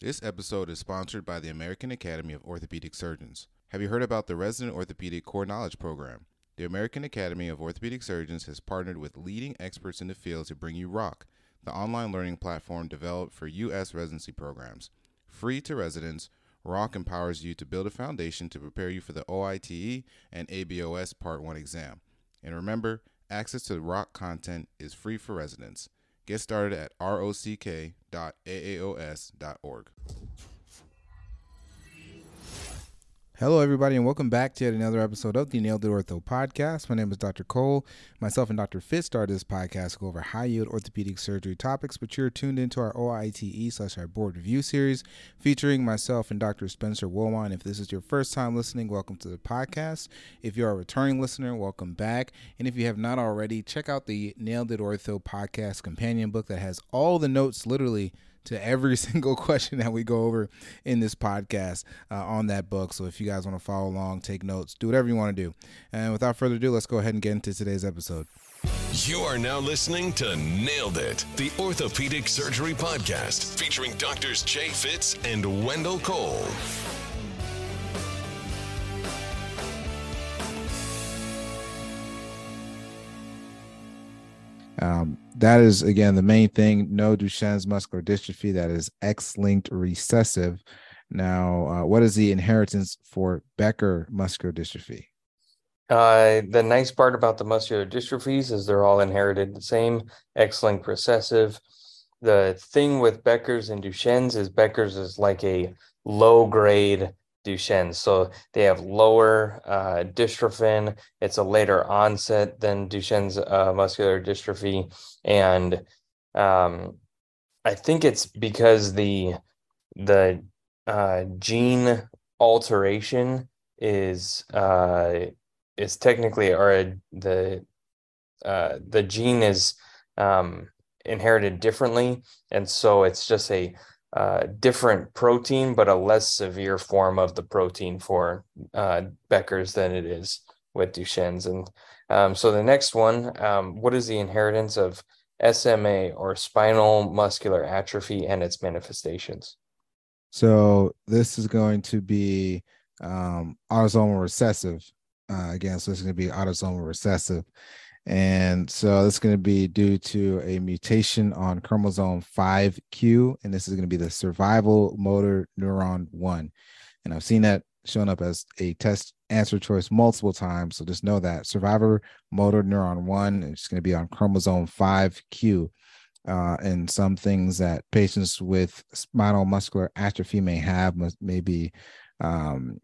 This episode is sponsored by the American Academy of Orthopedic Surgeons. Have you heard about the Resident Orthopedic Core Knowledge Program? The American Academy of Orthopedic Surgeons has partnered with leading experts in the field to bring you ROCK, the online learning platform developed for U.S. residency programs. Free to residents, ROCK empowers you to build a foundation to prepare you for the OITE and ABOS Part 1 exam. And remember, access to ROCK content is free for residents. Get started at rock.aaos.org. Hello, everybody, and welcome back to yet another episode of the Nailed It Ortho podcast. My name is Dr. Cole. Myself and Dr. Fitz started this podcast to go over high yield orthopedic surgery topics, but you're tuned into our OITE slash our board review series featuring myself and Dr. Spencer Woolwine. If this is your first time listening, welcome to the podcast. If you're a returning listener, welcome back. And if you have not already, check out the Nailed It Ortho podcast companion book that has all the notes literally to every single question that we go over in this podcast uh, on that book. So if you guys want to follow along, take notes, do whatever you want to do. And without further ado, let's go ahead and get into today's episode. You are now listening to Nailed It, the Orthopedic Surgery Podcast, featuring doctors Jay Fitz and Wendell Cole. Um, that is again the main thing. No Duchenne's muscular dystrophy. That is X-linked recessive. Now, uh, what is the inheritance for Becker muscular dystrophy? Uh, the nice part about the muscular dystrophies is they're all inherited the same, X-linked recessive. The thing with Becker's and Duchenne's is Becker's is like a low grade Duchenne. So they have lower uh, dystrophin. It's a later onset than Duchenne's uh, muscular dystrophy, and um, I think it's because the the uh, gene alteration is uh, is technically or the uh, the gene is um, inherited differently, and so it's just a uh, different protein, but a less severe form of the protein for uh, Becker's than it is with Duchenne's. And um, so the next one, um, what is the inheritance of SMA or spinal muscular atrophy and its manifestations? So this is going to be um, autosomal recessive. Uh, again, so it's going to be autosomal recessive. And so this is going to be due to a mutation on chromosome 5q, and this is going to be the survival motor neuron 1. And I've seen that shown up as a test answer choice multiple times. So just know that survivor motor neuron 1 is going to be on chromosome 5q. Uh, and some things that patients with spinal muscular atrophy may have may be um,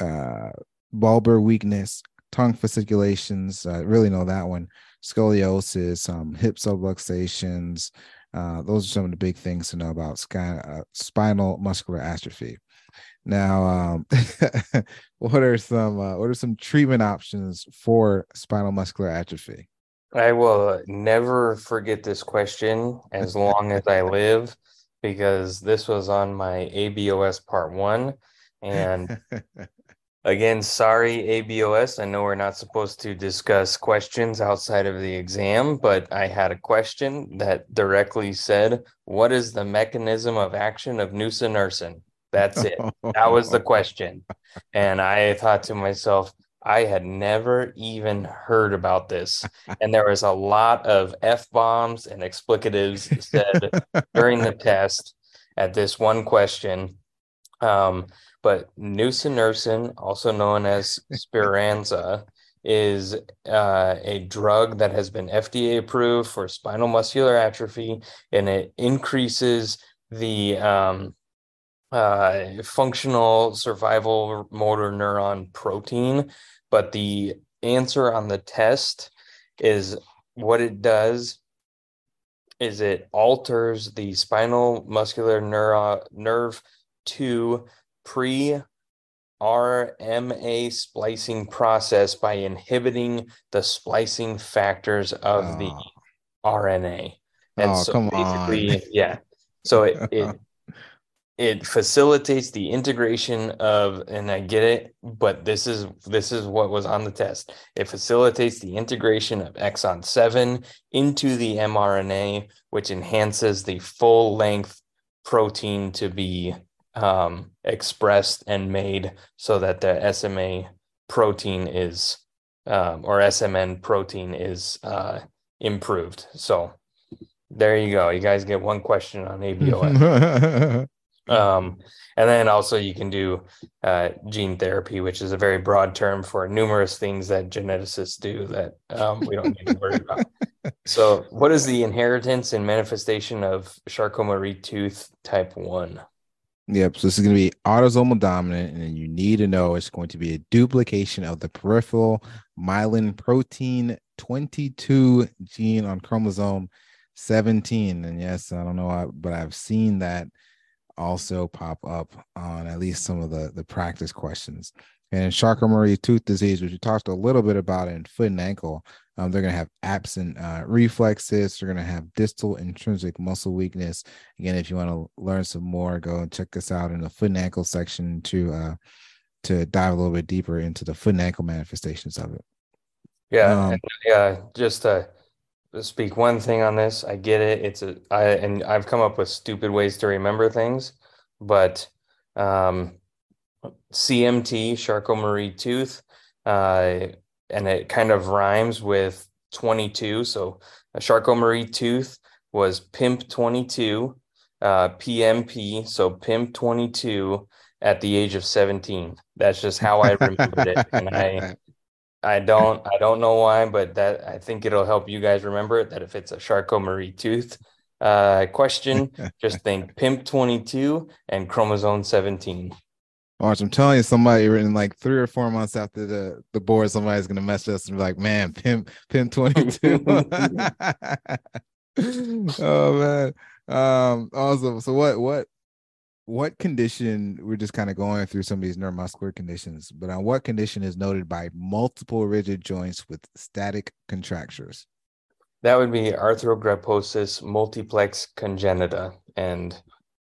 uh, bulbar weakness, tongue fasciculations. I really know that one. Scoliosis, um, hip subluxations. Uh, those are some of the big things to know about sky, uh, spinal muscular atrophy. Now, um, what are some uh, what are some treatment options for spinal muscular atrophy? I will never forget this question as long as I live because this was on my ABOS part one. And Again, sorry, ABOS. I know we're not supposed to discuss questions outside of the exam, but I had a question that directly said, What is the mechanism of action of nusinersen? That's it. that was the question. And I thought to myself, I had never even heard about this. And there was a lot of F bombs and explicatives said during the test at this one question. Um, but nusinersen, also known as Spinraza, is uh, a drug that has been FDA approved for spinal muscular atrophy, and it increases the um, uh, functional survival motor neuron protein. But the answer on the test is what it does is it alters the spinal muscular neuro- nerve 2 pre RMA splicing process by inhibiting the splicing factors of oh. the RNA. And oh, so basically, on. yeah. So it, it it facilitates the integration of and I get it, but this is this is what was on the test. It facilitates the integration of exon 7 into the mRNA, which enhances the full length protein to be um, expressed and made so that the SMA protein is um, or SMN protein is uh, improved. So there you go. You guys get one question on ABOS. um, and then also you can do uh, gene therapy, which is a very broad term for numerous things that geneticists do that um, we don't need to worry about. So, what is the inheritance and manifestation of Charcot-Marie-Tooth type one? Yep. So this is going to be autosomal dominant, and you need to know it's going to be a duplication of the peripheral myelin protein 22 gene on chromosome 17. And yes, I don't know, but I've seen that also pop up on at least some of the the practice questions. And Charcot-Marie-Tooth disease, which we talked a little bit about in foot and ankle, um, they're going to have absent uh, reflexes. They're going to have distal intrinsic muscle weakness. Again, if you want to learn some more, go and check us out in the foot and ankle section to uh, to dive a little bit deeper into the foot and ankle manifestations of it. Yeah, um, yeah. Just to speak one thing on this, I get it. It's a I and I've come up with stupid ways to remember things, but um, CMT, Charcot-Marie-Tooth. Uh, and it kind of rhymes with 22. So a Charcot-Marie-Tooth was Pimp 22, uh, PMP, so Pimp 22 at the age of 17. That's just how I remembered it. And I I don't I don't know why, but that I think it'll help you guys remember it that if it's a Charcot-Marie-Tooth uh, question, just think Pimp 22 and chromosome 17. Watch, I'm telling you, somebody in like three or four months after the the board, somebody's gonna mess us and be like, "Man, pimp, pimp 22." oh man, um, awesome. So what, what, what condition? We're just kind of going through some of these neuromuscular conditions, but on what condition is noted by multiple rigid joints with static contractures? That would be arthrogryposis multiplex congenita, and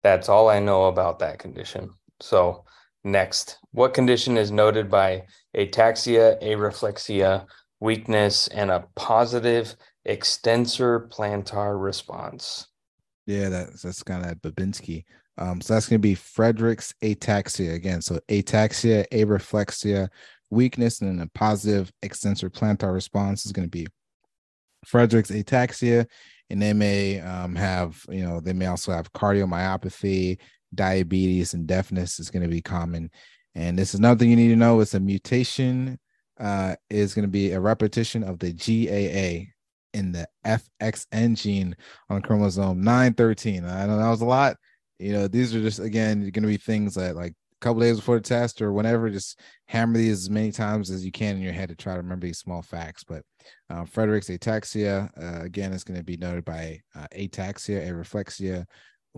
that's all I know about that condition. So Next, what condition is noted by ataxia, areflexia, weakness, and a positive extensor plantar response? Yeah, that's that's kind of Babinski. Um, so that's going to be Friedreich's ataxia again. So ataxia, areflexia, weakness, and then a positive extensor plantar response is going to be Friedreich's ataxia, and they may um, have, you know, they may also have cardiomyopathy, diabetes and deafness is going to be common. And this is another thing you need to know: it's a mutation uh, is going to be a repetition of the GAA in the FXN gene on chromosome 913. I know that was a lot. You know, these are just again going to be things that like a couple days before the test or whenever, just hammer these as many times as you can in your head to try to remember these small facts. But uh, Friedreich's ataxia, uh, again, is going to be noted by uh, ataxia, areflexia,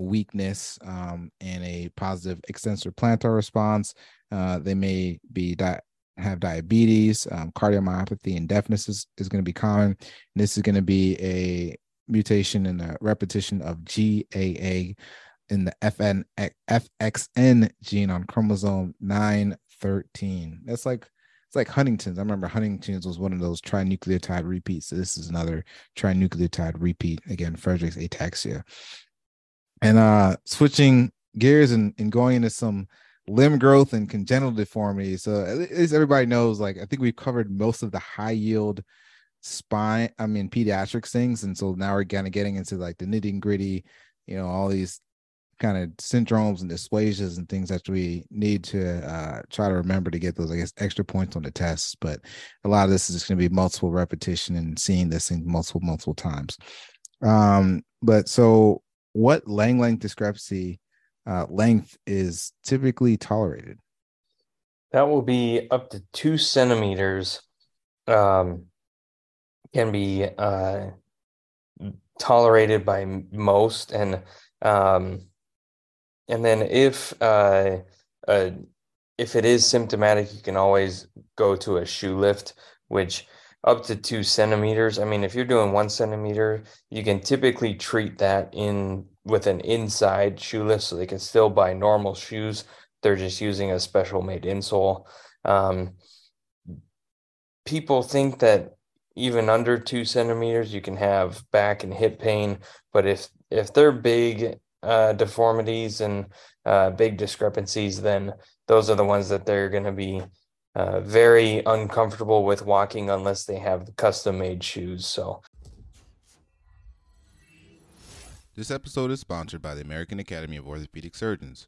weakness um, and a positive extensor plantar response. Uh, they may be di- have diabetes, um, cardiomyopathy, and deafness is, is going to be common. And this is going to be a mutation in the repetition of GAA in the FN, FXN gene on chromosome 913. That's like it's like Huntington's. I remember Huntington's was one of those trinucleotide repeats. So this is another trinucleotide repeat. Again, Friedreich's ataxia. And uh switching gears and, and going into some limb growth and congenital deformities. So at least everybody knows, like I think we've covered most of the high yield spine, I mean pediatrics things. And so now we're kind of getting into like the nitty gritty, you know, all these kind of syndromes and dysplasias and things that we need to uh, try to remember to get those, I guess, extra points on the tests. But a lot of this is going to be multiple repetition and seeing this thing multiple, multiple times. Um, but so what Lang length discrepancy uh, length is typically tolerated? That will be up to two centimeters. Um, can be uh, tolerated by most, and um, and then if uh, uh, if it is symptomatic, you can always go to a shoe lift, which up to two centimeters. I mean, if you're doing one centimeter, you can typically treat that in with an inside shoe lift, so they can still buy normal shoes. They're just using a special made insole. Um, people think that even under two centimeters, you can have back and hip pain, but if if they're big uh, deformities and uh, big discrepancies, then those are the ones that they're going to be uh, very uncomfortable with walking unless they have custom made shoes. So, this episode is sponsored by the American Academy of Orthopedic Surgeons.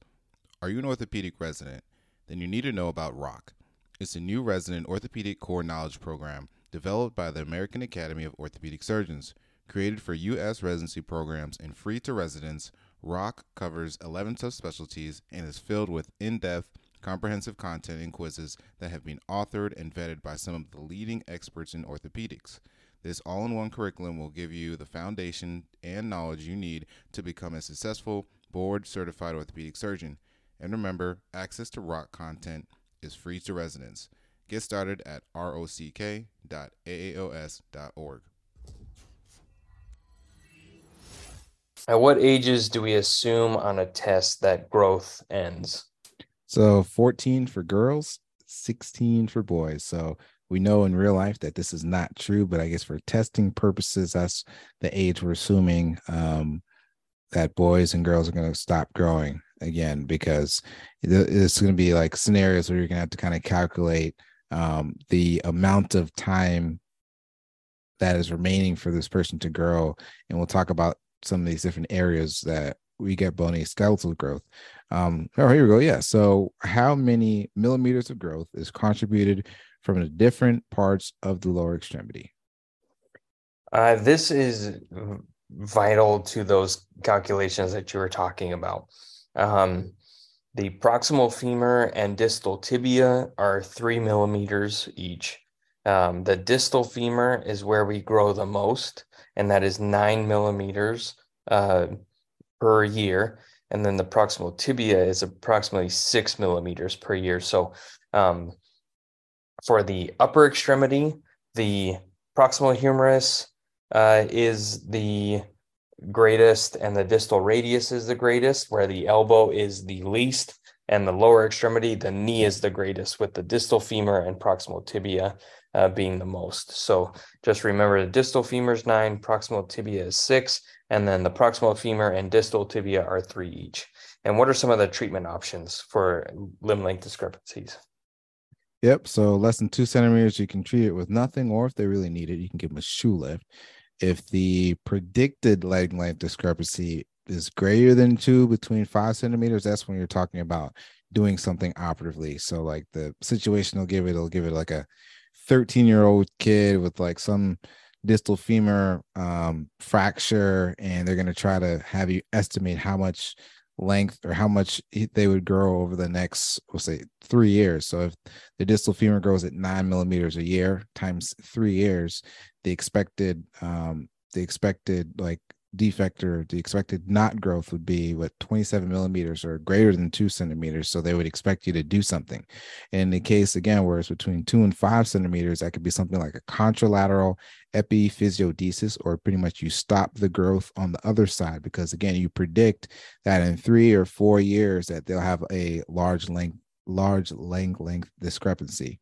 Are you an orthopedic resident? Then you need to know about ROCK. It's a new resident orthopedic core knowledge program developed by the American Academy of Orthopedic Surgeons. Created for U.S. residency programs and free to residents, ROCK covers 11 subspecialties and is filled with in depth, comprehensive content and quizzes that have been authored and vetted by some of the leading experts in orthopedics. This all in one curriculum will give you the foundation and knowledge you need to become a successful board certified orthopedic surgeon. And remember, access to ROCK content is free to residents. Get started at rock.aaos.org. At what ages do we assume on a test that growth ends? So 14 for girls, 16 for boys. So we know in real life that this is not true, but I guess for testing purposes, that's the age we're assuming um, that boys and girls are going to stop growing again because it's going to be like scenarios where you're going to have to kind of calculate um, the amount of time that is remaining for this person to grow and we'll talk about some of these different areas that we get bony skeletal growth um oh here we go yeah so how many millimeters of growth is contributed from the different parts of the lower extremity uh, this is vital to those calculations that you were talking about um, the proximal femur and distal tibia are three millimeters each. Um, the distal femur is where we grow the most, and that is nine millimeters uh, per year. And then the proximal tibia is approximately six millimeters per year. So um, for the upper extremity, the proximal humerus uh, is the greatest and the distal radius is the greatest, where the elbow is the least and the lower extremity, the knee is the greatest, with the distal femur and proximal tibia uh, being the most. So just remember the distal femur is nine, proximal tibia is six, and then the proximal femur and distal tibia are three each. And what are some of the treatment options for limb length discrepancies? Yep. So less than two centimeters, you can treat it with nothing, or if they really need it, you can give them a shoe lift if the predicted leg length discrepancy is greater than two between five centimeters, that's when you're talking about doing something operatively. So like the situation will give it, it'll give it like a 13 year old kid with like some distal femur um, fracture, and they're going to try to have you estimate how much length or how much they would grow over the next, we'll say, three years. So if the distal femur grows at nine millimeters a year times three years, the expected um, the expected like defect or the expected not growth would be what 27 millimeters or greater than two centimeters so they would expect you to do something. In the case again where it's between two and five centimeters that could be something like a contralateral epiphysiodesis or pretty much you stop the growth on the other side because again you predict that in three or four years that they'll have a large length large length length discrepancy.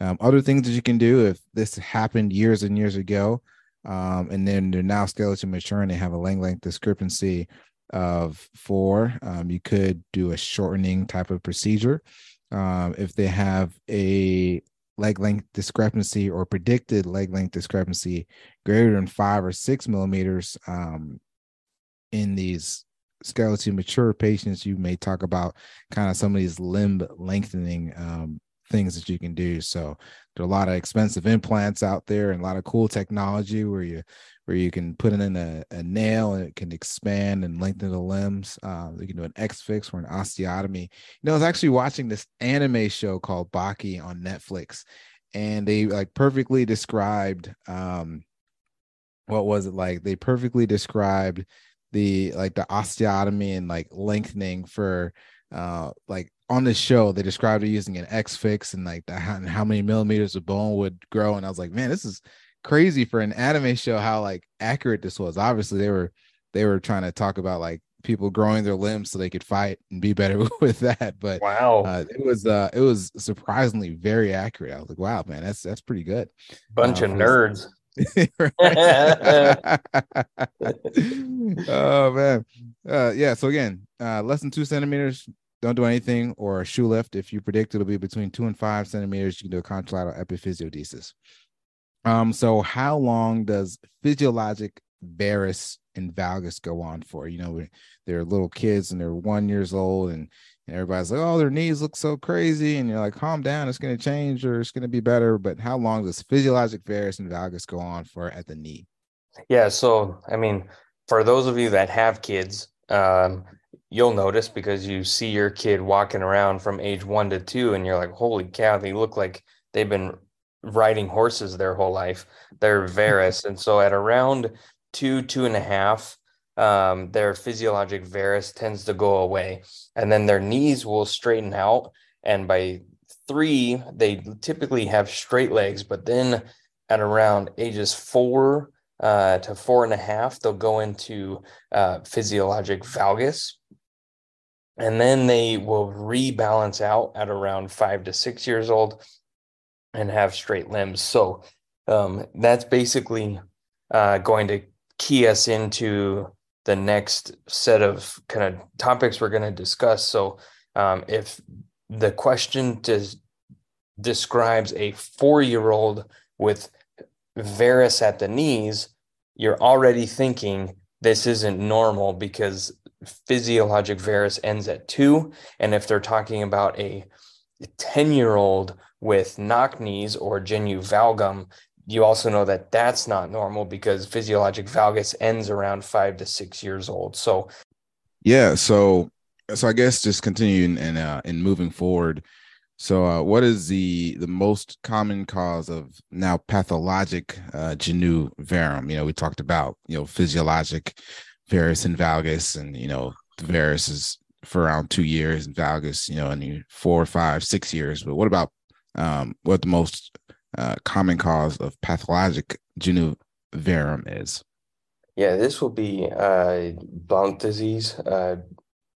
Um, other things that you can do if this happened years and years ago, um, and then they're now skeleton mature and they have a leg length discrepancy of four, um, you could do a shortening type of procedure. Um, if they have a leg length discrepancy or predicted leg length discrepancy greater than five or six millimeters um, in these skeletal mature patients, you may talk about kind of some of these limb lengthening um, things that you can do. So there are a lot of expensive implants out there and a lot of cool technology where you where you can put in a, a nail and it can expand and lengthen the limbs. Uh, you can do an X fix or an osteotomy. You know, I was actually watching this anime show called Baki on Netflix, and they like perfectly described um, what was it like? They perfectly described the like the osteotomy and like lengthening for uh like on the show they described it using an X fix and like the, how, how many millimeters of bone would grow. And I was like, man, this is crazy for an anime show how like accurate this was. Obviously, they were they were trying to talk about like people growing their limbs so they could fight and be better with that. But wow, uh, it was uh it was surprisingly very accurate. I was like, wow, man, that's that's pretty good. Bunch uh, of nerds. oh man, uh, yeah. So again, uh, less than two centimeters, don't do anything, or a shoe lift. If you predict it'll be between two and five centimeters, you can do a contralateral epiphysiodesis. Um, so how long does physiologic varus and valgus go on for? You know, they're little kids and they're one years old, and, and everybody's like, "Oh, their knees look so crazy," and you're like, "Calm down, it's going to change or it's going to be better." But how long does physiologic varus and valgus go on for at the knee? Yeah, so I mean, for those of you that have kids, um, you'll notice because you see your kid walking around from age one to two, and you're like, "Holy cow, they look like they've been riding horses their whole life. They're varus, and so at around two, two and a half, um, their physiologic varus tends to go away, and then their knees will straighten out. And by three, they typically have straight legs, but then at around ages four uh, to four and a half, they'll go into uh, physiologic valgus. And then they will rebalance out at around five to six years old and have straight limbs. So um, that's basically uh, going to key us into the next set of kind of topics we're going to discuss. So um, if the question describes a four year old with varus at the knees, you're already thinking this isn't normal because physiologic varus ends at two. And if they're talking about a 10 year old with knock knees or genu valgum, you also know that that's not normal because physiologic valgus ends around five to six years old. So, yeah. So, so I guess just continuing and uh, and moving forward. So, uh, what is the the most common cause of now pathologic uh, genu varum? You know, we talked about you know physiologic varus and valgus, and you know varus is for around two years, and valgus, you know, in four, five, six years. But what about um, what the most uh, common cause of pathologic genu varum is. Yeah, this will be uh, Blount disease, uh,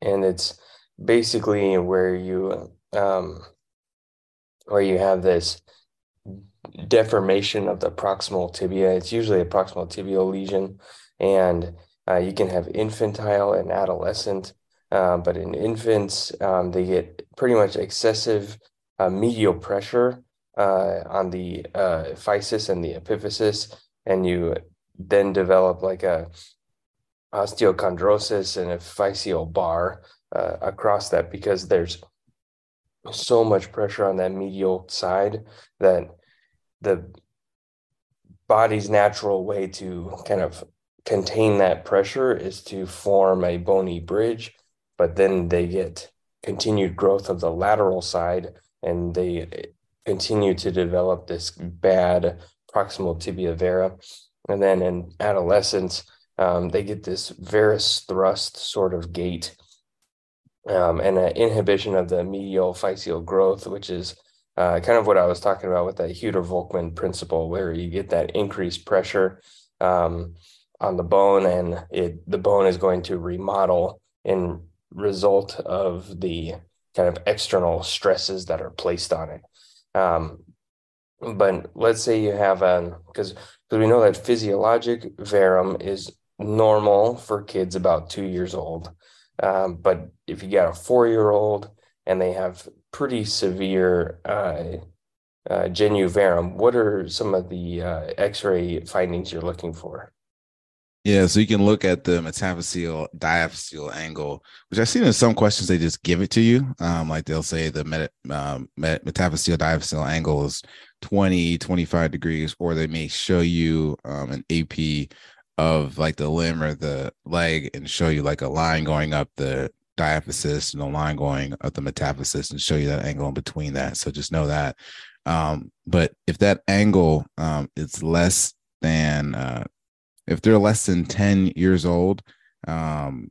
and it's basically where you um, where you have this deformation of the proximal tibia. It's usually a proximal tibial lesion, and uh, you can have infantile and adolescent. Uh, but in infants, um, they get pretty much excessive uh, medial pressure uh, on the uh, physis and the epiphysis, and you then develop like a osteochondrosis and a physeal bar uh, across that because there's so much pressure on that medial side that the body's natural way to kind of contain that pressure is to form a bony bridge, but then they get continued growth of the lateral side and they continue to develop this bad proximal tibia vera. And then in adolescence, um, they get this varus thrust sort of gait um, and an inhibition of the medial physeal growth, which is uh, kind of what I was talking about with that Hueter-Volkmann principle, where you get that increased pressure um, on the bone, and it the bone is going to remodel in result of the kind of external stresses that are placed on it. Um, but let's say you have a because because we know that physiologic varum is normal for kids about two years old. Um, but if you got a four year old and they have pretty severe uh, uh, genu varum, what are some of the uh, x ray findings you're looking for? Yeah, so you can look at the metaphyseal diaphyseal angle, which I've seen in some questions they just give it to you. Um, like they'll say the met, um, met, metaphyseal diaphyseal angle is 20, 25 degrees, or they may show you um, an AP of like the limb or the leg and show you like a line going up the diaphysis and a line going up the metaphysis and show you that angle in between that. So just know that. Um, but if that angle um, is less than uh, if they're less than 10 years old, um,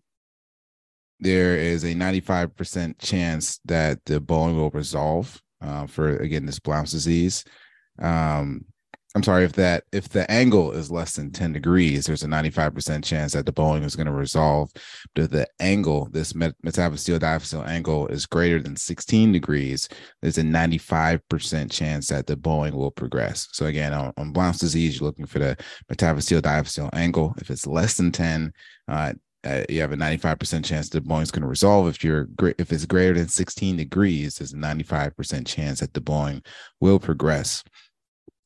there is a 95% chance that the bone will resolve uh, for, again, this Blount's disease. Um, I'm sorry if that if the angle is less than 10 degrees, there's a 95% chance that the bowing is going to resolve. If the angle, this met- metaphyseal diaphyseal angle, is greater than 16 degrees, there's a 95% chance that the bowing will progress. So again, on, on Blount's disease, you're looking for the metaphyseal diaphyseal angle. If it's less than 10, uh, uh, you have a 95% chance the bowing is going to resolve. If you're if it's greater than 16 degrees, there's a 95% chance that the bowing will progress.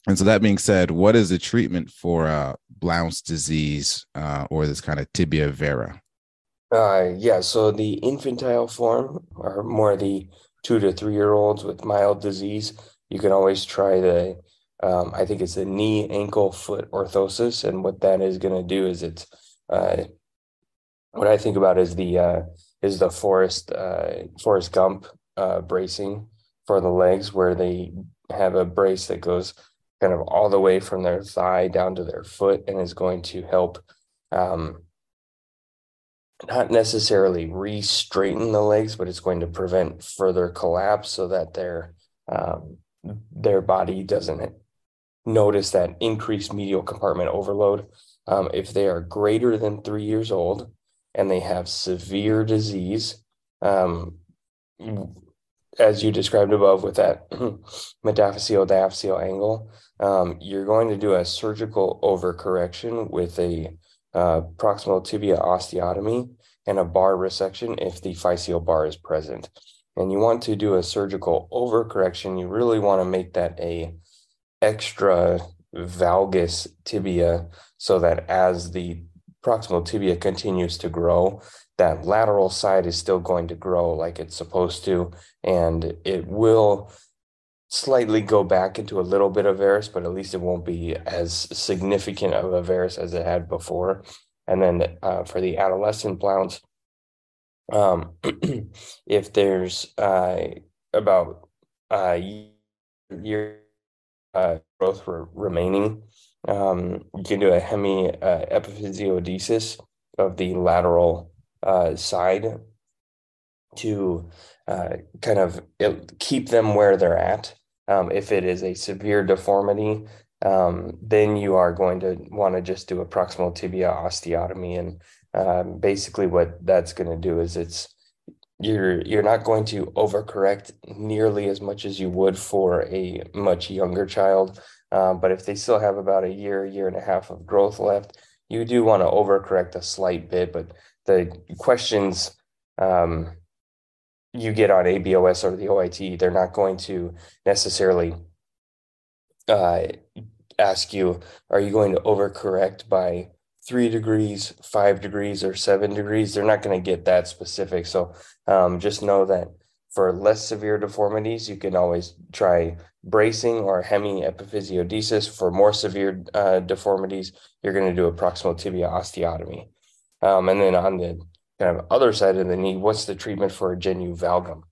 And so that being said, what is the treatment for uh, Blount's disease uh, or this kind of tibia vera? Uh, yeah, so the infantile form, or more the two to three year olds with mild disease, you can always try the, um, I think it's the knee, ankle, foot orthosis. And what that is going to do is it's, uh, what I think about is the, uh, is the Forrest, uh, Forrest Gump uh, bracing for the legs, where they have a brace that goes kind of all the way from their thigh down to their foot and is going to help um, not necessarily re-straighten the legs, but it's going to prevent further collapse so that their um, their body doesn't notice that increased medial compartment overload. Um, if they are greater than three years old and they have severe disease, um, as you described above with that metaphyseal diaphyseal angle, um, you're going to do a surgical overcorrection with a uh, proximal tibia osteotomy and a bar resection if the physeal bar is present. And you want to do a surgical overcorrection. You really want to make that a extra valgus tibia so that as the proximal tibia continues to grow, that lateral side is still going to grow like it's supposed to, and it will slightly go back into a little bit of varus, but at least it won't be as significant of a varus as it had before. And then uh, for the adolescent Blounts, um, if there's uh, about a year uh, growth re- remaining, um, you can do a hemi uh, epiphysiodesis of the lateral uh, side to uh, kind of keep them where they're at. Um, if it is a severe deformity, um, then you are going to want to just do a proximal tibia osteotomy. And um, basically, what that's going to do is it's you're you're not going to overcorrect nearly as much as you would for a much younger child. Um, but if they still have about a year, year and a half of growth left, you do want to overcorrect a slight bit. But the questions um, you get on ABOS or the OIT, they're not going to necessarily uh, ask you, are you going to overcorrect by three degrees, five degrees, or seven degrees? They're not going to get that specific. So um, just know that for less severe deformities, you can always try bracing or hemiepiphysiodesis. For more severe uh, deformities, you're going to do a proximal tibia osteotomy. Um, and then on the kind of other side of the knee, what's the treatment for a genu valgum?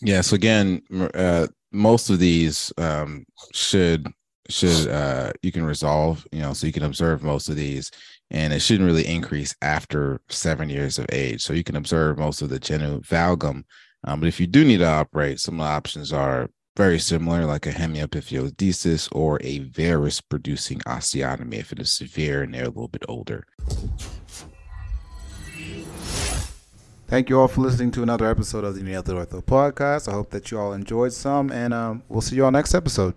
Yeah. So again, uh, most of these um, should should uh, you can resolve. You know, so you can observe most of these, and it shouldn't really increase after seven years of age. So you can observe most of the genu valgum. Um, but if you do need to operate, some of the options are very similar, like a hemiepiphysiodesis or a varus producing osteotomy if it is severe and they're a little bit older. Thank you all for listening to another episode of the Nailed Ortho podcast. I hope that you all enjoyed some, and um, we'll see you all next episode.